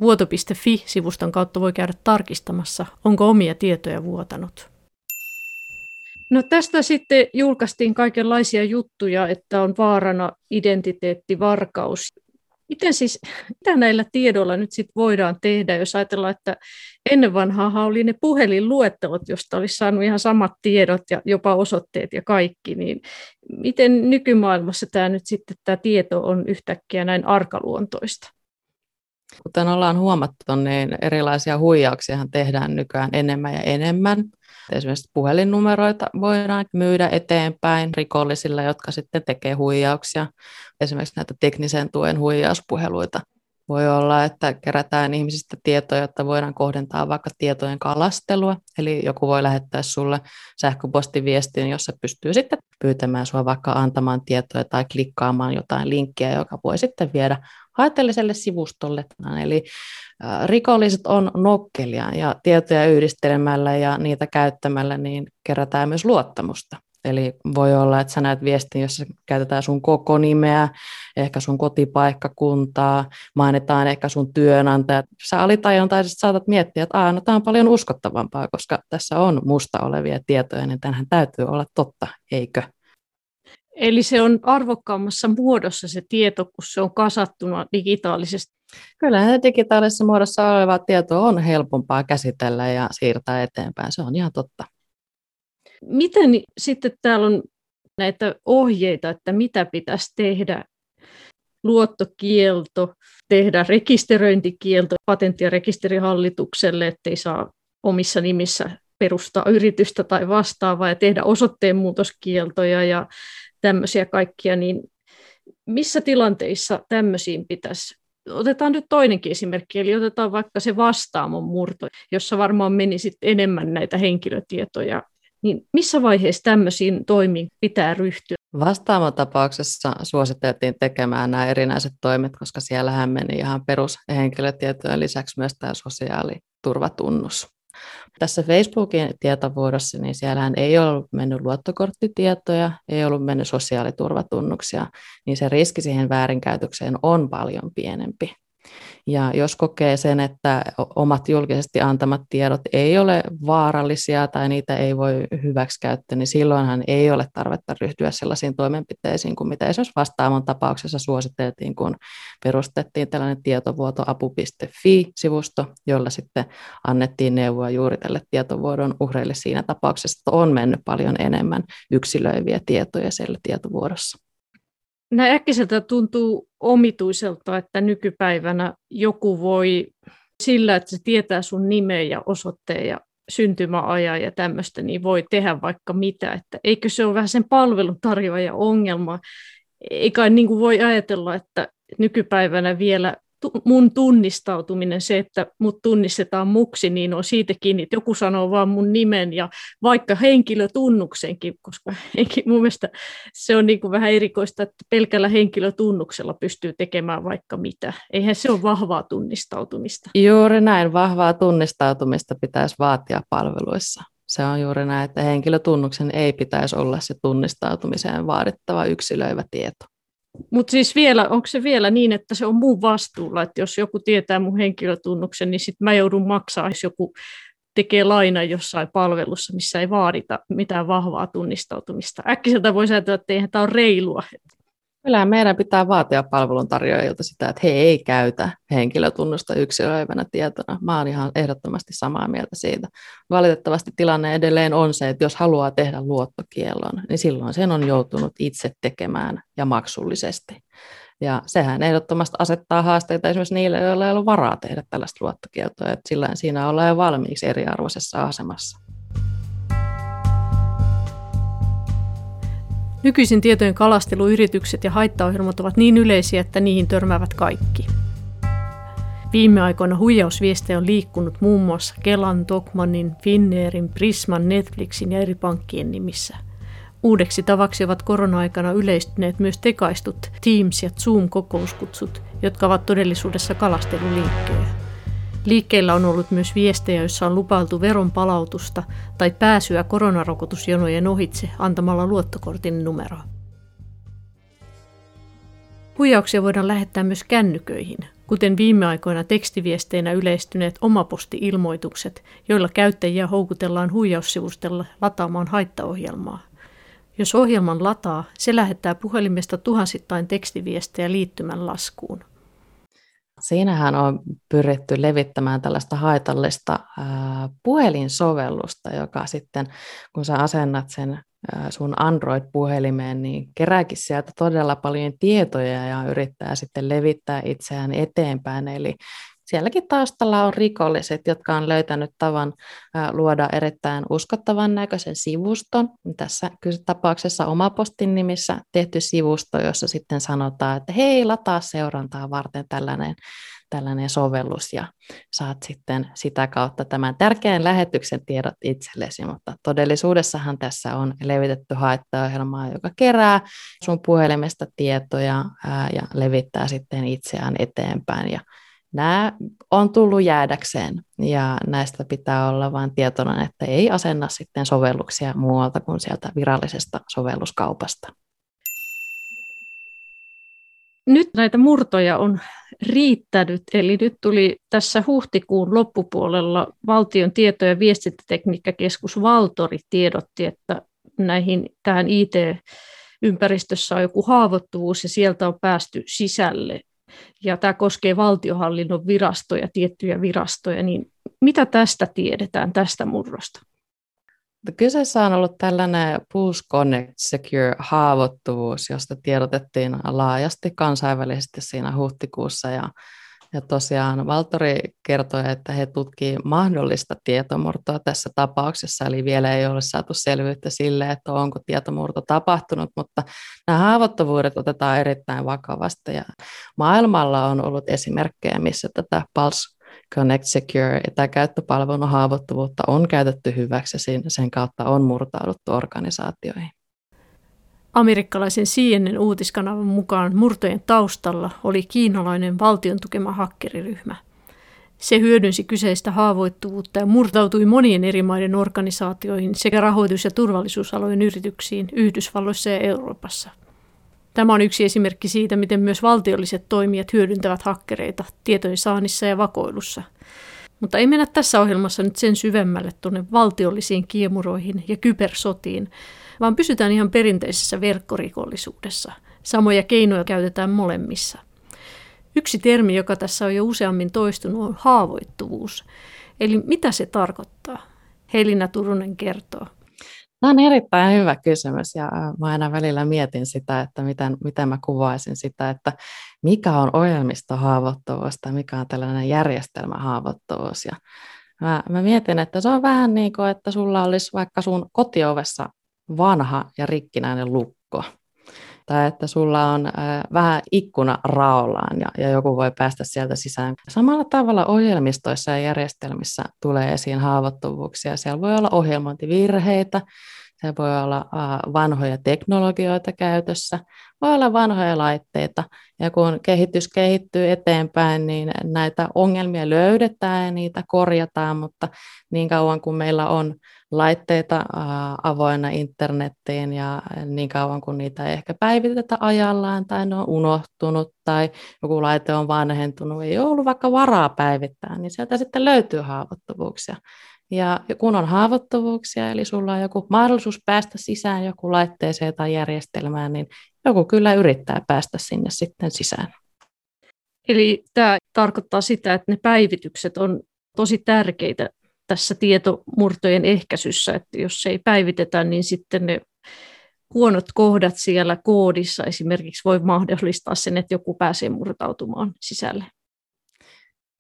Vuoto.fi-sivuston kautta voi käydä tarkistamassa, onko omia tietoja vuotanut. No tästä sitten julkaistiin kaikenlaisia juttuja, että on vaarana identiteettivarkaus. Miten siis, mitä näillä tiedoilla nyt sit voidaan tehdä, jos ajatellaan, että ennen vanhaa oli ne puhelinluettelot, josta olisi saanut ihan samat tiedot ja jopa osoitteet ja kaikki, niin miten nykymaailmassa tämä nyt sitten tämä tieto on yhtäkkiä näin arkaluontoista? Kuten ollaan huomattu, niin erilaisia huijauksia tehdään nykyään enemmän ja enemmän. Esimerkiksi puhelinnumeroita voidaan myydä eteenpäin rikollisille, jotka sitten tekee huijauksia. Esimerkiksi näitä teknisen tuen huijauspuheluita. Voi olla, että kerätään ihmisistä tietoja, jotta voidaan kohdentaa vaikka tietojen kalastelua. Eli joku voi lähettää sulle sähköpostiviestin, jossa pystyy sitten pyytämään sinua vaikka antamaan tietoja tai klikkaamaan jotain linkkiä, joka voi sitten viedä haitteelliselle sivustolle. Eli rikolliset on nokkelia ja tietoja yhdistelemällä ja niitä käyttämällä niin kerätään myös luottamusta. Eli voi olla, että sä näet viestin, jossa käytetään sun koko nimeä, ehkä sun kotipaikkakuntaa, mainitaan ehkä sun työnantajat. Sä alitajuntaisesti saatat miettiä, että Aa, no, tämä on paljon uskottavampaa, koska tässä on musta olevia tietoja, niin tämähän täytyy olla totta, eikö? Eli se on arvokkaammassa muodossa se tieto, kun se on kasattuna digitaalisesti. Kyllä digitaalisessa muodossa oleva tieto on helpompaa käsitellä ja siirtää eteenpäin. Se on ihan totta. Miten sitten täällä on näitä ohjeita, että mitä pitäisi tehdä? Luottokielto, tehdä rekisteröintikielto patentti- ja rekisterihallitukselle, ettei saa omissa nimissä perustaa yritystä tai vastaavaa ja tehdä osoitteen muutoskieltoja ja tämmöisiä kaikkia, niin missä tilanteissa tämmöisiin pitäisi Otetaan nyt toinenkin esimerkki, eli otetaan vaikka se vastaamon murto, jossa varmaan meni sitten enemmän näitä henkilötietoja. Niin missä vaiheessa tämmöisiin toimiin pitää ryhtyä? Vastaamon tapauksessa suositeltiin tekemään nämä erinäiset toimet, koska siellähän meni ihan perushenkilötietojen lisäksi myös tämä sosiaaliturvatunnus. Tässä Facebookin tietovuodossa, niin siellähän ei ollut mennyt luottokorttitietoja, ei ollut mennyt sosiaaliturvatunnuksia, niin se riski siihen väärinkäytökseen on paljon pienempi. Ja jos kokee sen, että omat julkisesti antamat tiedot ei ole vaarallisia tai niitä ei voi hyväksikäyttää, niin silloinhan ei ole tarvetta ryhtyä sellaisiin toimenpiteisiin kuin mitä esimerkiksi vastaamon tapauksessa suositeltiin, kun perustettiin tällainen tietovuotoapu.fi-sivusto, jolla sitten annettiin neuvoa juuri tälle tietovuodon uhreille siinä tapauksessa, että on mennyt paljon enemmän yksilöiviä tietoja siellä tietovuodossa. Näin äkkiseltä tuntuu omituiselta, että nykypäivänä joku voi sillä, että se tietää sun nimeä ja osoitteen ja syntymäajan ja tämmöistä, niin voi tehdä vaikka mitä. Että eikö se ole vähän sen palvelun tarjoaja ongelma? Eikä niin kuin voi ajatella, että nykypäivänä vielä mun tunnistautuminen, se, että mut tunnistetaan muksi, niin on siitä kiinni, että joku sanoo vaan mun nimen ja vaikka henkilötunnuksenkin, koska mun mielestä se on niin kuin vähän erikoista, että pelkällä henkilötunnuksella pystyy tekemään vaikka mitä. Eihän se ole vahvaa tunnistautumista. Juuri näin, vahvaa tunnistautumista pitäisi vaatia palveluissa. Se on juuri näin, että henkilötunnuksen ei pitäisi olla se tunnistautumiseen vaadittava yksilöivä tieto. Mutta siis vielä, onko se vielä niin, että se on mun vastuulla, että jos joku tietää mun henkilötunnuksen, niin sitten mä joudun maksaa, jos joku tekee laina jossain palvelussa, missä ei vaadita mitään vahvaa tunnistautumista. Äkkiseltä voisi ajatella, että eihän tämä ole reilua. Kyllä meidän pitää vaatia palveluntarjoajilta sitä, että he ei käytä henkilötunnusta yksilöivänä tietona. Mä oon ihan ehdottomasti samaa mieltä siitä. Valitettavasti tilanne edelleen on se, että jos haluaa tehdä luottokiellon, niin silloin sen on joutunut itse tekemään ja maksullisesti. Ja sehän ehdottomasti asettaa haasteita esimerkiksi niille, joilla ei ole varaa tehdä tällaista luottokieltoa. Että sillä siinä ollaan jo valmiiksi eriarvoisessa asemassa. Nykyisin tietojen kalasteluyritykset ja haittaohjelmat ovat niin yleisiä, että niihin törmäävät kaikki. Viime aikoina huijausviestejä on liikkunut muun muassa Kelan, Tokmannin, Finnairin, Prisman, Netflixin ja eri pankkien nimissä. Uudeksi tavaksi ovat korona-aikana yleistyneet myös tekaistut Teams- ja Zoom-kokouskutsut, jotka ovat todellisuudessa kalastelulinkkejä. Liikkeellä on ollut myös viestejä, joissa on lupailtu veron palautusta tai pääsyä koronarokotusjonojen ohitse antamalla luottokortin numeroa. Huijauksia voidaan lähettää myös kännyköihin, kuten viime aikoina tekstiviesteinä yleistyneet omaposti-ilmoitukset, joilla käyttäjiä houkutellaan huijaussivustella lataamaan haittaohjelmaa. Jos ohjelman lataa, se lähettää puhelimesta tuhansittain tekstiviestejä liittymän laskuun. Siinähän on pyritty levittämään tällaista haitallista puhelinsovellusta, joka sitten, kun sä asennat sen sun Android-puhelimeen, niin kerääkin sieltä todella paljon tietoja ja yrittää sitten levittää itseään eteenpäin. Eli sielläkin taustalla on rikolliset, jotka on löytänyt tavan luoda erittäin uskottavan näköisen sivuston. Tässä tapauksessa omapostin nimissä tehty sivusto, jossa sitten sanotaan, että hei, lataa seurantaa varten tällainen tällainen sovellus ja saat sitten sitä kautta tämän tärkeän lähetyksen tiedot itsellesi, mutta todellisuudessahan tässä on levitetty haittaohjelmaa, joka kerää sun puhelimesta tietoja ja levittää sitten itseään eteenpäin ja nämä on tullut jäädäkseen ja näistä pitää olla vain tietoinen, että ei asenna sitten sovelluksia muualta kuin sieltä virallisesta sovelluskaupasta. Nyt näitä murtoja on riittänyt, eli nyt tuli tässä huhtikuun loppupuolella valtion tieto- ja viestintätekniikkakeskus Valtori tiedotti, että näihin, tähän IT-ympäristössä on joku haavoittuvuus ja sieltä on päästy sisälle ja tämä koskee valtiohallinnon virastoja, tiettyjä virastoja, niin mitä tästä tiedetään, tästä murrosta? Kyseessä on ollut tällainen Push Connect Secure-haavoittuvuus, josta tiedotettiin laajasti kansainvälisesti siinä huhtikuussa. Ja, ja tosiaan Valtori kertoi, että he tutkivat mahdollista tietomurtoa tässä tapauksessa, eli vielä ei ole saatu selvyyttä sille, että onko tietomurto tapahtunut, mutta nämä haavoittuvuudet otetaan erittäin vakavasti. Ja maailmalla on ollut esimerkkejä, missä tätä Pulse Connect Secure etäkäyttöpalvelun haavoittuvuutta on käytetty hyväksi ja sen kautta on murtauduttu organisaatioihin. Amerikkalaisen CNN uutiskanavan mukaan murtojen taustalla oli kiinalainen valtion tukema hakkeriryhmä. Se hyödynsi kyseistä haavoittuvuutta ja murtautui monien eri maiden organisaatioihin sekä rahoitus- ja turvallisuusalojen yrityksiin Yhdysvalloissa ja Euroopassa – Tämä on yksi esimerkki siitä, miten myös valtiolliset toimijat hyödyntävät hakkereita tietojen saannissa ja vakoilussa. Mutta ei mennä tässä ohjelmassa nyt sen syvemmälle tuonne valtiollisiin kiemuroihin ja kybersotiin, vaan pysytään ihan perinteisessä verkkorikollisuudessa. Samoja keinoja käytetään molemmissa. Yksi termi, joka tässä on jo useammin toistunut, on haavoittuvuus. Eli mitä se tarkoittaa? Helina Turunen kertoo. Tämä on erittäin hyvä kysymys ja mä aina välillä mietin sitä, että miten, miten mä kuvaisin sitä, että mikä on ohjelmistohaavoittuvuus tai mikä on tällainen järjestelmähaavoittuvuus. Ja mä, mä mietin, että se on vähän niin kuin, että sulla olisi vaikka sun kotiovessa vanha ja rikkinäinen lukko. Tai että sulla on vähän ikkuna raollaan ja, ja joku voi päästä sieltä sisään. Samalla tavalla ohjelmistoissa ja järjestelmissä tulee esiin haavoittuvuuksia. Siellä voi olla ohjelmointivirheitä, se voi olla vanhoja teknologioita käytössä, voi olla vanhoja laitteita. Ja kun kehitys kehittyy eteenpäin, niin näitä ongelmia löydetään ja niitä korjataan, mutta niin kauan kuin meillä on laitteita avoinna internettiin ja niin kauan kuin niitä ei ehkä päivitetä ajallaan tai ne on unohtunut tai joku laite on vanhentunut, ei ole ollut vaikka varaa päivittää, niin sieltä sitten löytyy haavoittuvuuksia. Ja kun on haavoittuvuuksia, eli sulla on joku mahdollisuus päästä sisään joku laitteeseen tai järjestelmään, niin joku kyllä yrittää päästä sinne sitten sisään. Eli tämä tarkoittaa sitä, että ne päivitykset on tosi tärkeitä tässä tietomurtojen ehkäisyssä, että jos se ei päivitetä, niin sitten ne huonot kohdat siellä koodissa esimerkiksi voi mahdollistaa sen, että joku pääsee murtautumaan sisälle.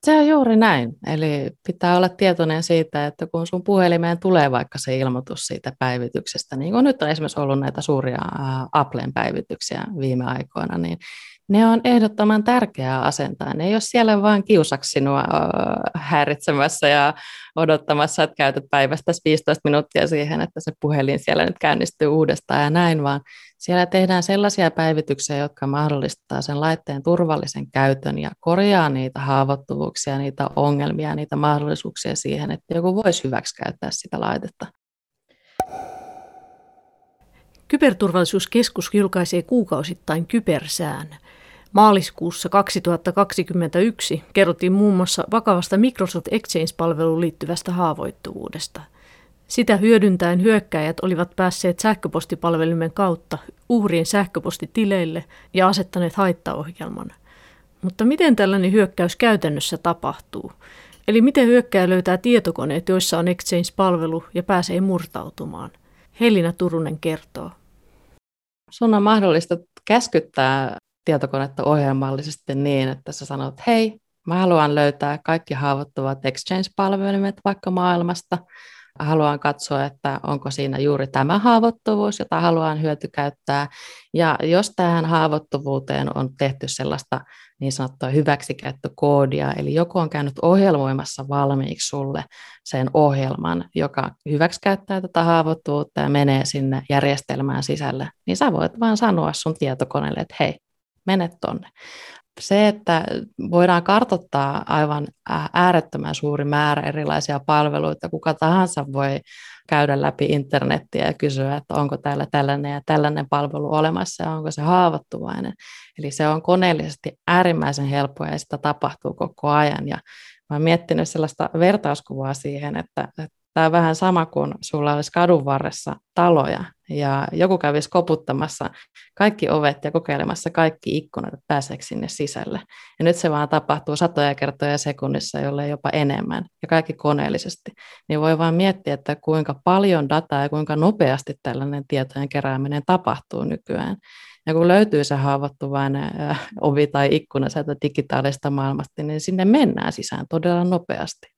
Se on juuri näin. Eli pitää olla tietoinen siitä, että kun sun puhelimeen tulee vaikka se ilmoitus siitä päivityksestä, niin kuin nyt on esimerkiksi ollut näitä suuria Applen päivityksiä viime aikoina, niin ne on ehdottoman tärkeää asentaa. Ne ei ole siellä vain kiusaksi sinua häiritsemässä ja odottamassa, että käytät päivästä 15 minuuttia siihen, että se puhelin siellä nyt käynnistyy uudestaan ja näin, vaan siellä tehdään sellaisia päivityksiä, jotka mahdollistaa sen laitteen turvallisen käytön ja korjaa niitä haavoittuvuuksia, niitä ongelmia, niitä mahdollisuuksia siihen, että joku voisi hyväksikäyttää sitä laitetta. Kyberturvallisuuskeskus julkaisee kuukausittain kybersään. Maaliskuussa 2021 kerrottiin muun muassa vakavasta Microsoft Exchange-palveluun liittyvästä haavoittuvuudesta – sitä hyödyntäen hyökkäjät olivat päässeet sähköpostipalvelimen kautta uhrien sähköpostitileille ja asettaneet haittaohjelman. Mutta miten tällainen hyökkäys käytännössä tapahtuu? Eli miten hyökkäjä löytää tietokoneet, joissa on Exchange-palvelu ja pääsee murtautumaan? Helina Turunen kertoo. Sun on mahdollista käskyttää tietokonetta ohjelmallisesti niin, että sä sanot, hei, mä haluan löytää kaikki haavoittuvat Exchange-palvelimet vaikka maailmasta – haluan katsoa, että onko siinä juuri tämä haavoittuvuus, jota haluan hyötykäyttää. Ja jos tähän haavoittuvuuteen on tehty sellaista niin sanottua hyväksikäyttökoodia, eli joku on käynyt ohjelmoimassa valmiiksi sulle sen ohjelman, joka hyväksikäyttää tätä haavoittuvuutta ja menee sinne järjestelmään sisälle, niin sä voit vaan sanoa sun tietokoneelle, että hei, mene tonne se, että voidaan kartoittaa aivan äärettömän suuri määrä erilaisia palveluita, kuka tahansa voi käydä läpi internettiä ja kysyä, että onko täällä tällainen ja tällainen palvelu olemassa ja onko se haavoittuvainen. Eli se on koneellisesti äärimmäisen helppoa ja sitä tapahtuu koko ajan. Ja mä olen miettinyt sellaista vertauskuvaa siihen, että, että Tämä on vähän sama kuin sulla olisi kadun varressa taloja ja joku kävisi koputtamassa kaikki ovet ja kokeilemassa kaikki ikkunat, että pääseekö sinne sisälle. Ja nyt se vaan tapahtuu satoja kertoja sekunnissa, jolle jopa enemmän ja kaikki koneellisesti. Niin voi vaan miettiä, että kuinka paljon dataa ja kuinka nopeasti tällainen tietojen kerääminen tapahtuu nykyään. Ja kun löytyy se haavoittuvainen ovi tai ikkuna sieltä digitaalista maailmasta, niin sinne mennään sisään todella nopeasti.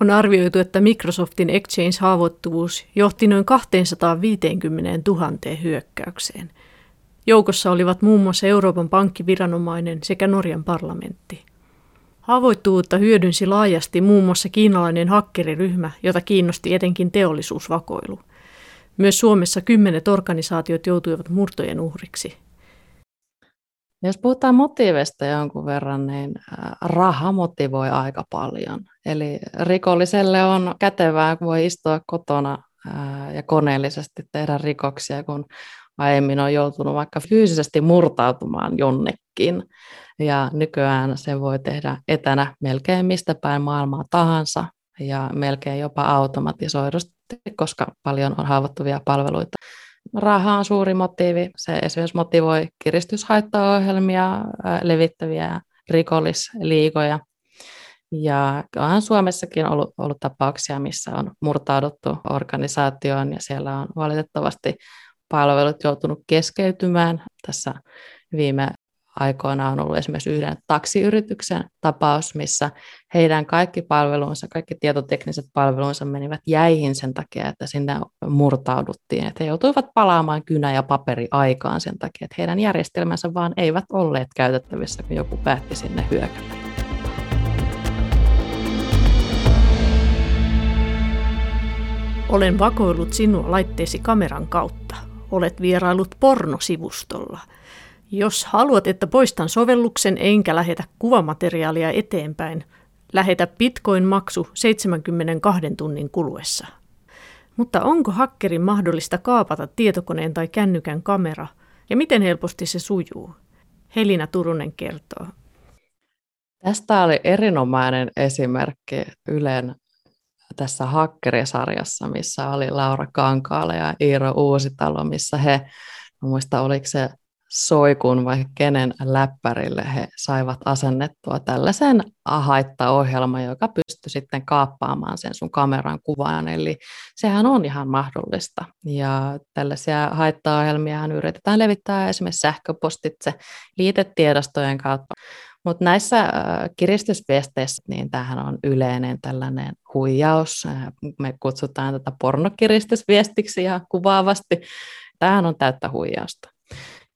On arvioitu, että Microsoftin Exchange-haavoittuvuus johti noin 250 000 hyökkäykseen. Joukossa olivat muun muassa Euroopan pankkiviranomainen sekä Norjan parlamentti. Haavoittuvuutta hyödynsi laajasti muun muassa kiinalainen hakkeriryhmä, jota kiinnosti etenkin teollisuusvakoilu. Myös Suomessa kymmenet organisaatiot joutuivat murtojen uhriksi. Jos puhutaan motiiveista jonkun verran, niin raha motivoi aika paljon. Eli rikolliselle on kätevää, kun voi istua kotona ja koneellisesti tehdä rikoksia, kun aiemmin on joutunut vaikka fyysisesti murtautumaan jonnekin. Ja nykyään se voi tehdä etänä melkein mistä päin maailmaa tahansa ja melkein jopa automatisoidusti, koska paljon on haavoittuvia palveluita raha on suuri motiivi. Se esimerkiksi motivoi kiristyshaittaohjelmia levittäviä rikollisliigoja. Ja onhan Suomessakin ollut, ollut tapauksia, missä on murtauduttu organisaatioon ja siellä on valitettavasti palvelut joutunut keskeytymään tässä viime aikoinaan ollut esimerkiksi yhden taksiyrityksen tapaus, missä heidän kaikki palvelunsa, kaikki tietotekniset palvelunsa menivät jäihin sen takia, että sinne murtauduttiin. Että he joutuivat palaamaan kynä- ja paperi aikaan sen takia, että heidän järjestelmänsä vaan eivät olleet käytettävissä, kun joku päätti sinne hyökätä. Olen vakoillut sinua laitteesi kameran kautta. Olet vierailut pornosivustolla. Jos haluat, että poistan sovelluksen enkä lähetä kuvamateriaalia eteenpäin, lähetä Bitcoin-maksu 72 tunnin kuluessa. Mutta onko hakkerin mahdollista kaapata tietokoneen tai kännykän kamera, ja miten helposti se sujuu? Helina Turunen kertoo. Tästä oli erinomainen esimerkki Ylen tässä hakkerisarjassa, missä oli Laura Kankaala ja Iiro Uusitalo, missä he, muista oliko se soikun vai kenen läppärille he saivat asennettua tällaisen haittaohjelman, joka pystyi sitten kaappaamaan sen sun kameran kuvan. Eli sehän on ihan mahdollista. Ja tällaisia haittaohjelmia yritetään levittää esimerkiksi sähköpostitse liitetiedostojen kautta. Mutta näissä äh, kiristysviesteissä, niin tämähän on yleinen tällainen huijaus. Äh, me kutsutaan tätä pornokiristysviestiksi ihan kuvaavasti. Tämähän on täyttä huijausta.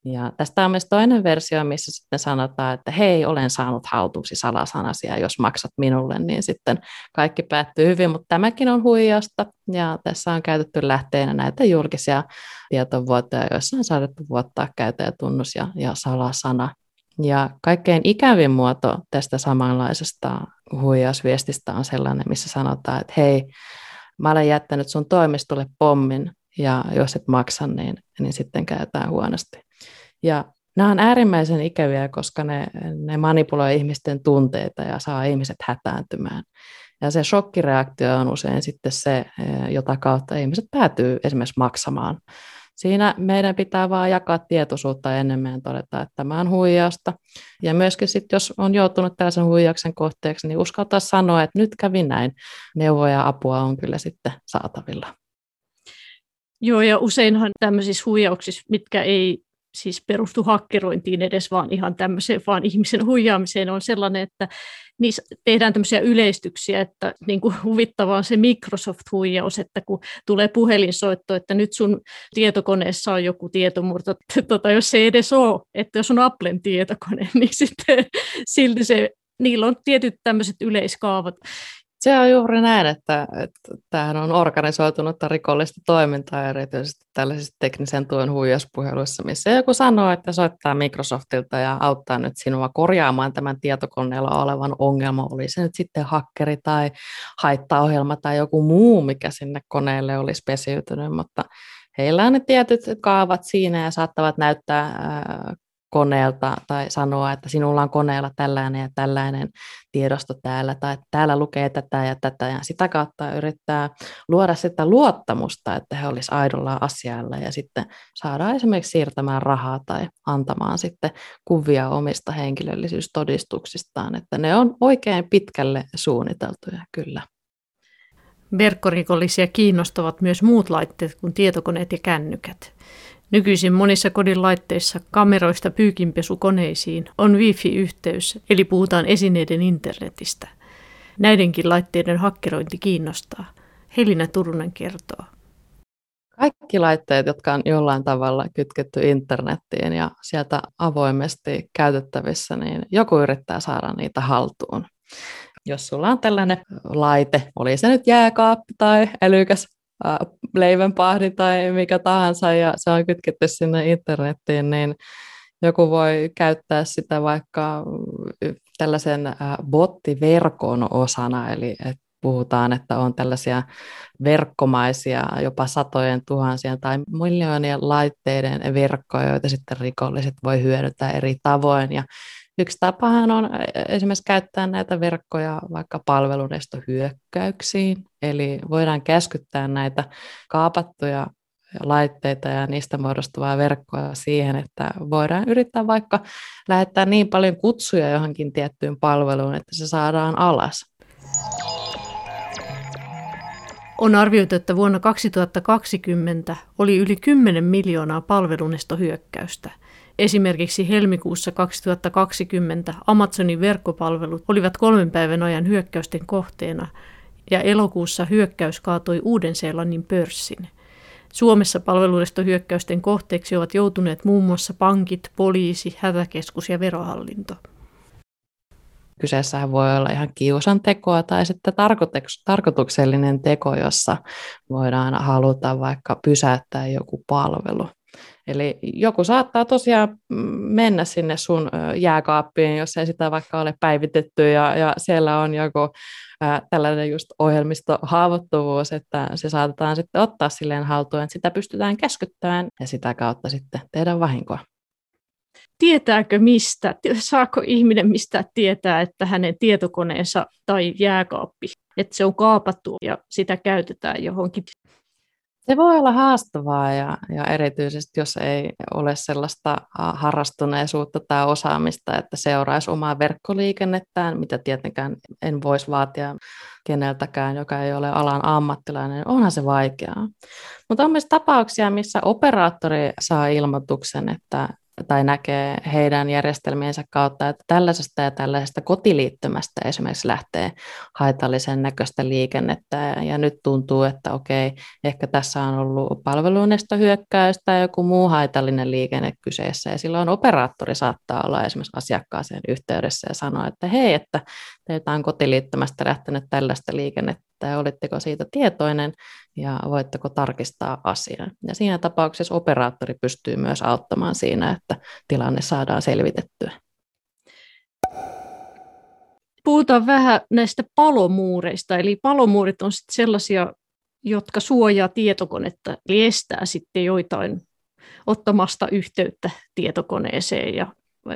Ja tästä on myös toinen versio, missä sitten sanotaan, että hei, olen saanut haltuusi salasanasia, jos maksat minulle, niin sitten kaikki päättyy hyvin, mutta tämäkin on huijausta, ja tässä on käytetty lähteenä näitä julkisia tietovuotoja, joissa on saadettu vuottaa käyttäjätunnus ja, ja salasana. Ja kaikkein ikävin muoto tästä samanlaisesta huijausviestistä on sellainen, missä sanotaan, että hei, mä olen jättänyt sun toimistolle pommin, ja jos et maksa, niin, niin sitten käytetään huonosti. Ja nämä on äärimmäisen ikäviä, koska ne, ne manipuloi ihmisten tunteita ja saa ihmiset hätääntymään. Ja se shokkireaktio on usein sitten se, eh, jota kautta ihmiset päätyy esimerkiksi maksamaan. Siinä meidän pitää vaan jakaa tietoisuutta enemmän ja todeta, että tämä on huijausta. Ja myöskin sitten, jos on joutunut tällaisen huijauksen kohteeksi, niin uskaltaa sanoa, että nyt kävi näin. Neuvoja ja apua on kyllä sitten saatavilla. Joo, ja useinhan tämmöisissä huijauksissa, mitkä ei siis perustu hakkerointiin edes, vaan ihan tämmöiseen vaan ihmisen huijaamiseen. On sellainen, että niissä tehdään tämmöisiä yleistyksiä, että niin kuin huvittavaa on se Microsoft-huijaus, että kun tulee puhelinsoitto, että nyt sun tietokoneessa on joku tietomurto, tota, jos se ei edes ole, että jos on Applen tietokone, niin sitten silti se niillä on tietyt tämmöiset yleiskaavat, se on juuri näin, että, että tämähän on organisoitunutta rikollista toimintaa erityisesti tällaisissa teknisen tuen huijaspuheluissa, missä joku sanoo, että soittaa Microsoftilta ja auttaa nyt sinua korjaamaan tämän tietokoneella olevan ongelma, oli se nyt sitten hakkeri tai haittaohjelma tai joku muu, mikä sinne koneelle oli spesiytynyt, mutta heillä on ne tietyt kaavat siinä ja saattavat näyttää koneelta tai sanoa, että sinulla on koneella tällainen ja tällainen tiedosto täällä tai täällä lukee tätä ja tätä ja sitä kautta yrittää luoda sitä luottamusta, että he olisivat aidolla asialla ja sitten saadaan esimerkiksi siirtämään rahaa tai antamaan sitten kuvia omista henkilöllisyystodistuksistaan, että ne on oikein pitkälle suunniteltuja kyllä. Verkkorikollisia kiinnostavat myös muut laitteet kuin tietokoneet ja kännykät. Nykyisin monissa kodin laitteissa kameroista pyykinpesukoneisiin on wifi-yhteys, eli puhutaan esineiden internetistä. Näidenkin laitteiden hakkerointi kiinnostaa. Helina Turunen kertoo. Kaikki laitteet, jotka on jollain tavalla kytketty internettiin ja sieltä avoimesti käytettävissä, niin joku yrittää saada niitä haltuun. Jos sulla on tällainen laite, oli se nyt jääkaappi tai älykäs leivänpahdi tai mikä tahansa ja se on kytketty sinne internettiin, niin joku voi käyttää sitä vaikka tällaisen bottiverkon osana, eli että puhutaan, että on tällaisia verkkomaisia, jopa satojen tuhansien tai miljoonien laitteiden verkkoja, joita sitten rikolliset voi hyödyntää eri tavoin. Ja Yksi tapahan on e, esimerkiksi käyttää näitä verkkoja vaikka palvelunestohyökkäyksiin, eli voidaan käskyttää näitä kaapattuja laitteita ja niistä muodostuvaa verkkoa siihen, että voidaan yrittää vaikka lähettää niin paljon kutsuja johonkin tiettyyn palveluun, että se saadaan alas. On arvioitu, että vuonna 2020 oli yli 10 miljoonaa palvelunestohyökkäystä – Esimerkiksi helmikuussa 2020 Amazonin verkkopalvelut olivat kolmen päivän ajan hyökkäysten kohteena ja elokuussa hyökkäys kaatoi Uuden-Seelannin pörssin. Suomessa palvelunestohyökkäysten kohteeksi ovat joutuneet muun muassa pankit, poliisi, hätäkeskus ja verohallinto. Kyseessähän voi olla ihan kiusantekoa tai sitten tarkoituksellinen teko, jossa voidaan haluta vaikka pysäyttää joku palvelu. Eli joku saattaa tosiaan mennä sinne sun jääkaappiin, jos ei sitä vaikka ole päivitetty, ja, ja siellä on joku ää, tällainen just ohjelmistohaavoittuvuus, että se saatetaan sitten ottaa silleen haltuun, että sitä pystytään käskyttämään ja sitä kautta sitten tehdä vahinkoa. Tietääkö mistä, saako ihminen mistä tietää, että hänen tietokoneensa tai jääkaappi, että se on kaapattu ja sitä käytetään johonkin se voi olla haastavaa ja, ja erityisesti, jos ei ole sellaista harrastuneisuutta tai osaamista, että seuraisi omaa verkkoliikennettään, mitä tietenkään en voisi vaatia keneltäkään, joka ei ole alan ammattilainen, onhan se vaikeaa. Mutta on myös tapauksia, missä operaattori saa ilmoituksen, että tai näkee heidän järjestelmiensä kautta, että tällaisesta ja tällaisesta kotiliittymästä esimerkiksi lähtee haitallisen näköistä liikennettä. Ja nyt tuntuu, että okei, ehkä tässä on ollut palvelunestohyökkäys tai joku muu haitallinen liikenne kyseessä. Ja silloin operaattori saattaa olla esimerkiksi asiakkaaseen yhteydessä ja sanoa, että hei, että teiltä on kotiliittymästä lähtenyt tällaista liikennettä ja olitteko siitä tietoinen ja voitteko tarkistaa asiaa. Ja siinä tapauksessa operaattori pystyy myös auttamaan siinä, että tilanne saadaan selvitettyä. Puhutaan vähän näistä palomuureista. Eli palomuurit on sitten sellaisia, jotka suojaa tietokonetta, eli estää sitten joitain ottamasta yhteyttä tietokoneeseen ja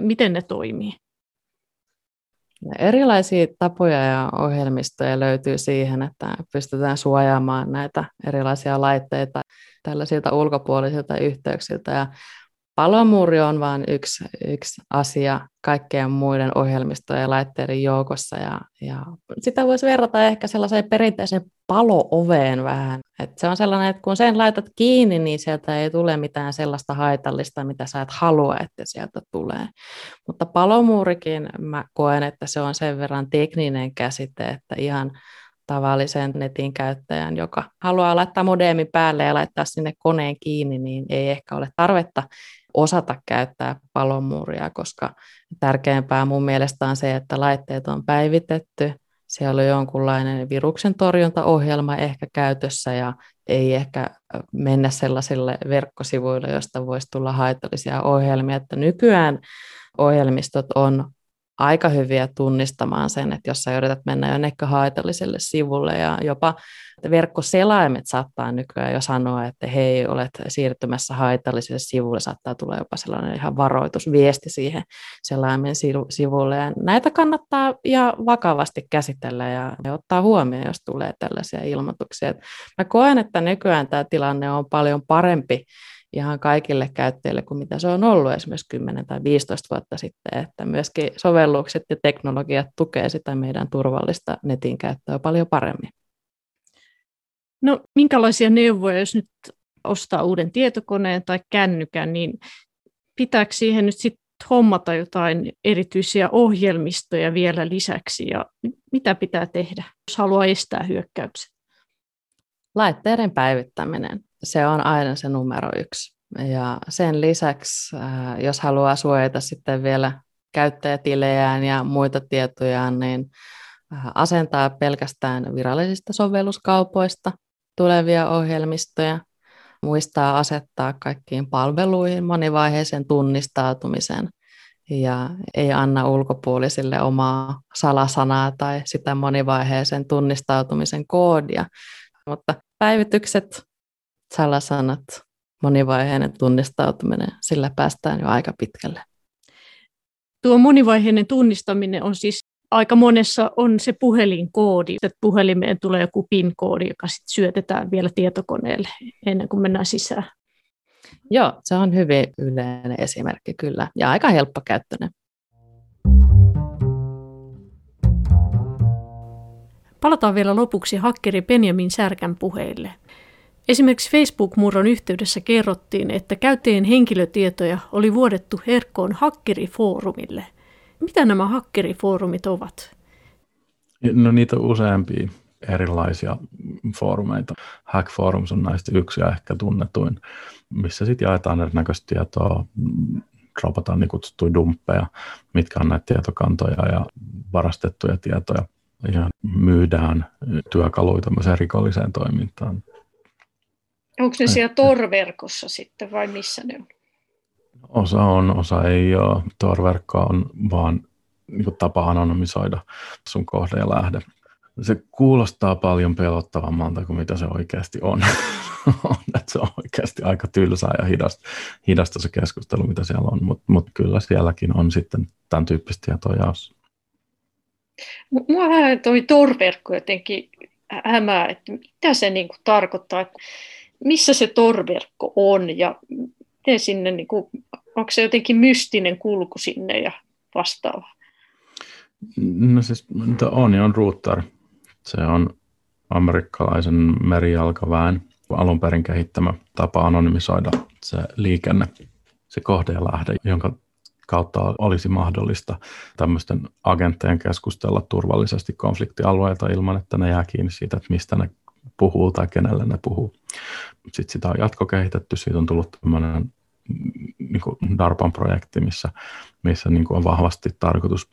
miten ne toimii? Erilaisia tapoja ja ohjelmistoja löytyy siihen, että pystytään suojaamaan näitä erilaisia laitteita tällaisilta ulkopuolisilta yhteyksiltä. Ja Palomuuri on vain yksi, yksi asia kaikkien muiden ohjelmistojen ja laitteiden joukossa. Ja, ja sitä voisi verrata ehkä sellaiseen perinteiseen palooveen vähän. Et se on sellainen, että kun sen laitat kiinni, niin sieltä ei tule mitään sellaista haitallista, mitä sä et halua, että sieltä tulee. Mutta palomuurikin mä koen, että se on sen verran tekninen käsite, että ihan tavallisen netin käyttäjän, joka haluaa laittaa modeemi päälle ja laittaa sinne koneen kiinni, niin ei ehkä ole tarvetta osata käyttää palomuuria, koska tärkeämpää mun mielestä on se, että laitteet on päivitetty, siellä on jonkunlainen viruksen torjuntaohjelma ehkä käytössä ja ei ehkä mennä sellaisille verkkosivuille, joista voisi tulla haitallisia ohjelmia. Että nykyään ohjelmistot on aika hyviä tunnistamaan sen, että jos sä yrität mennä jonnekin haitalliselle sivulle ja jopa verkkoselaimet saattaa nykyään jo sanoa, että hei, olet siirtymässä haitalliselle sivulle, saattaa tulla jopa sellainen ihan varoitusviesti siihen selaimen sivulle. Ja näitä kannattaa ja vakavasti käsitellä ja, ja ottaa huomioon, jos tulee tällaisia ilmoituksia. Mä koen, että nykyään tämä tilanne on paljon parempi ihan kaikille käyttäjille kuin mitä se on ollut esimerkiksi 10 tai 15 vuotta sitten, että myöskin sovellukset ja teknologiat tukee sitä meidän turvallista netin käyttöä paljon paremmin. No minkälaisia neuvoja, jos nyt ostaa uuden tietokoneen tai kännykän, niin pitääkö siihen nyt sitten hommata jotain erityisiä ohjelmistoja vielä lisäksi ja mitä pitää tehdä, jos haluaa estää hyökkäykset? Laitteiden päivittäminen se on aina se numero yksi. Ja sen lisäksi, äh, jos haluaa suojata sitten vielä käyttäjätilejään ja muita tietojaan, niin äh, asentaa pelkästään virallisista sovelluskaupoista tulevia ohjelmistoja, muistaa asettaa kaikkiin palveluihin monivaiheisen tunnistautumisen ja ei anna ulkopuolisille omaa salasanaa tai sitä monivaiheisen tunnistautumisen koodia. Mutta päivitykset salasanat, monivaiheinen tunnistautuminen, sillä päästään jo aika pitkälle. Tuo monivaiheinen tunnistaminen on siis aika monessa on se puhelinkoodi, että puhelimeen tulee joku PIN-koodi, joka sitten syötetään vielä tietokoneelle ennen kuin mennään sisään. Joo, se on hyvin yleinen esimerkki kyllä ja aika helppokäyttöinen. Palataan vielä lopuksi hakkeri Benjamin Särkän puheille. Esimerkiksi Facebook-murron yhteydessä kerrottiin, että käyttäjien henkilötietoja oli vuodettu herkkoon hakkerifoorumille. Mitä nämä hakkerifoorumit ovat? No niitä on useampia erilaisia foorumeita. Hack Forums on näistä yksi ja ehkä tunnetuin, missä sitten jaetaan erinäköistä tietoa, dropataan niin kutsuttuja dumppeja, mitkä on näitä tietokantoja ja varastettuja tietoja ja myydään työkaluja tämmöiseen rikolliseen toimintaan. Onko ne siellä Tor-verkossa sitten vai missä ne on? Osa on, osa ei ole. Tor-verkko on vaan niin kuin tapa anonymisoida sun kohde ja lähde. Se kuulostaa paljon pelottavammalta kuin mitä se oikeasti on. että se on oikeasti aika tylsää ja hidasta, hidasta se keskustelu, mitä siellä on, mutta mut kyllä sielläkin on sitten tämän tyyppistä tietoa jaossa. Mua vähän toi torverkko jotenkin hämää, että mitä se niin kuin tarkoittaa, missä se torverkko on ja miten sinne, niin kuin, onko se jotenkin mystinen kulku sinne ja vastaava? No siis on on router. Se on amerikkalaisen merijalkaväen alun perin kehittämä tapa anonymisoida se liikenne, se kohde ja lähde, jonka kautta olisi mahdollista tämmöisten agenttejen keskustella turvallisesti konfliktialueilta ilman, että ne jää kiinni siitä, että mistä ne puhuu tai kenelle ne puhuu. Sitten sitä on jatkokehitetty, siitä on tullut tämmöinen niin kuin DARPAN projekti, missä, missä niin kuin on vahvasti tarkoitus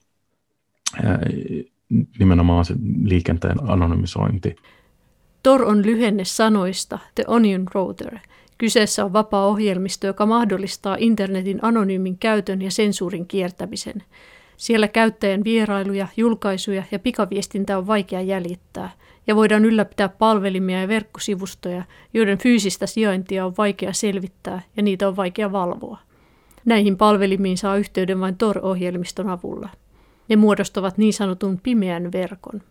nimenomaan se liikenteen anonymisointi. TOR on lyhenne sanoista The Onion Router. Kyseessä on vapaa ohjelmisto, joka mahdollistaa internetin anonyymin käytön ja sensuurin kiertämisen. Siellä käyttäjän vierailuja, julkaisuja ja pikaviestintä on vaikea jäljittää, ja voidaan ylläpitää palvelimia ja verkkosivustoja, joiden fyysistä sijaintia on vaikea selvittää ja niitä on vaikea valvoa. Näihin palvelimiin saa yhteyden vain Tor-ohjelmiston avulla. Ne muodostavat niin sanotun pimeän verkon.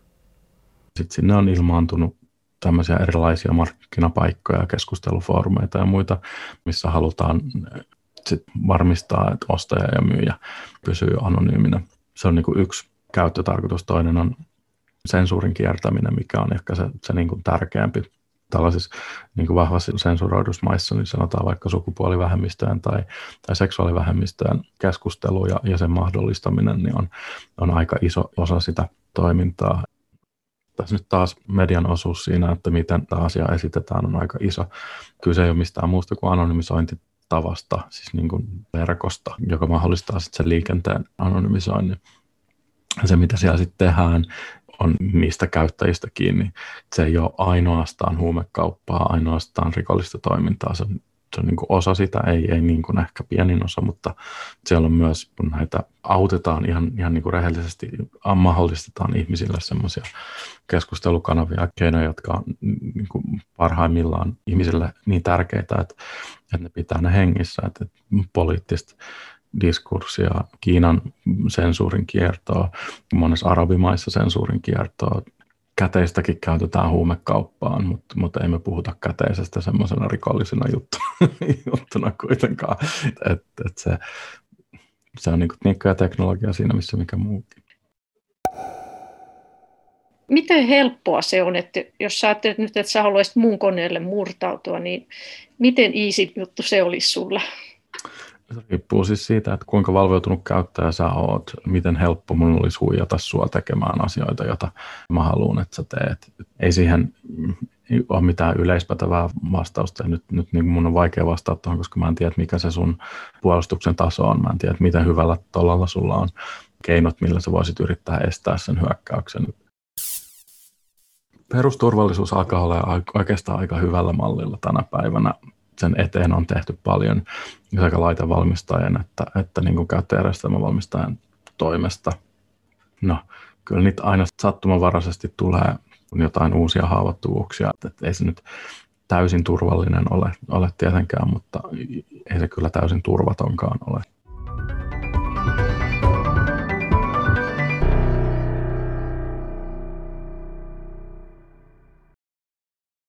Sitten sinne on ilmaantunut tämmöisiä erilaisia markkinapaikkoja, keskustelufoorumeita ja muita, missä halutaan sit varmistaa, että ostaja ja myyjä pysyy anonyyminä. Se on niin kuin yksi käyttötarkoitus. Toinen on sensuurin kiertäminen, mikä on ehkä se, se niin kuin tärkeämpi tällaisissa niin vahvasti sensuroidussa maissa, niin sanotaan vaikka sukupuolivähemmistöjen tai, tai seksuaalivähemmistöjen keskustelu ja, ja sen mahdollistaminen niin on, on aika iso osa sitä toimintaa. Tässä nyt taas median osuus siinä, että miten tämä asia esitetään, on aika iso. Kyse ei ole mistään muusta kuin anonymisointitavasta, siis niin kuin verkosta, joka mahdollistaa sitten sen liikenteen anonymisoinnin. Se, mitä siellä sitten tehdään, on niistä käyttäjistä kiinni. Se ei ole ainoastaan huumekauppaa, ainoastaan rikollista toimintaa, se on, se on niin kuin osa sitä, ei, ei niin kuin ehkä pienin osa, mutta siellä on myös, kun näitä autetaan ihan, ihan niin kuin rehellisesti, mahdollistetaan ihmisille semmoisia keskustelukanavia, keinoja, jotka on niin kuin parhaimmillaan ihmisille niin tärkeitä, että, että ne pitää ne hengissä, että, että poliittista diskurssia, Kiinan sensuurin kiertoa, monessa arabimaissa sensuurin kiertoa, käteistäkin käytetään huumekauppaan, mutta, mutta ei me puhuta käteisestä semmoisena rikollisena juttuna, juttuna kuitenkaan. Et, et se, se on niin tekniikka ja teknologia siinä, missä mikä muukin. Miten helppoa se on, että jos sä ajattelet nyt, että sä haluaisit mun koneelle murtautua, niin miten easy juttu se olisi sulle? Riippuu siis siitä, että kuinka valveutunut käyttäjä sä oot, miten helppo mun olisi huijata sua tekemään asioita, joita mä haluan, että sä teet. Ei siihen ole mitään yleispätevää vastausta. Nyt, nyt niin mun on vaikea vastata tuohon, koska mä en tiedä, mikä se sun puolustuksen taso on. Mä en tiedä, miten hyvällä tolalla sulla on keinot, millä sä voisit yrittää estää sen hyökkäyksen. Perusturvallisuus alkaa olla oikeastaan aika hyvällä mallilla tänä päivänä sen eteen on tehty paljon sekä laitevalmistajan että, että niin kuin käyttöjärjestelmävalmistajan toimesta. No, kyllä niitä aina sattumanvaraisesti tulee jotain uusia haavoittuvuuksia, että ei se nyt täysin turvallinen ole, ole tietenkään, mutta ei se kyllä täysin turvatonkaan ole.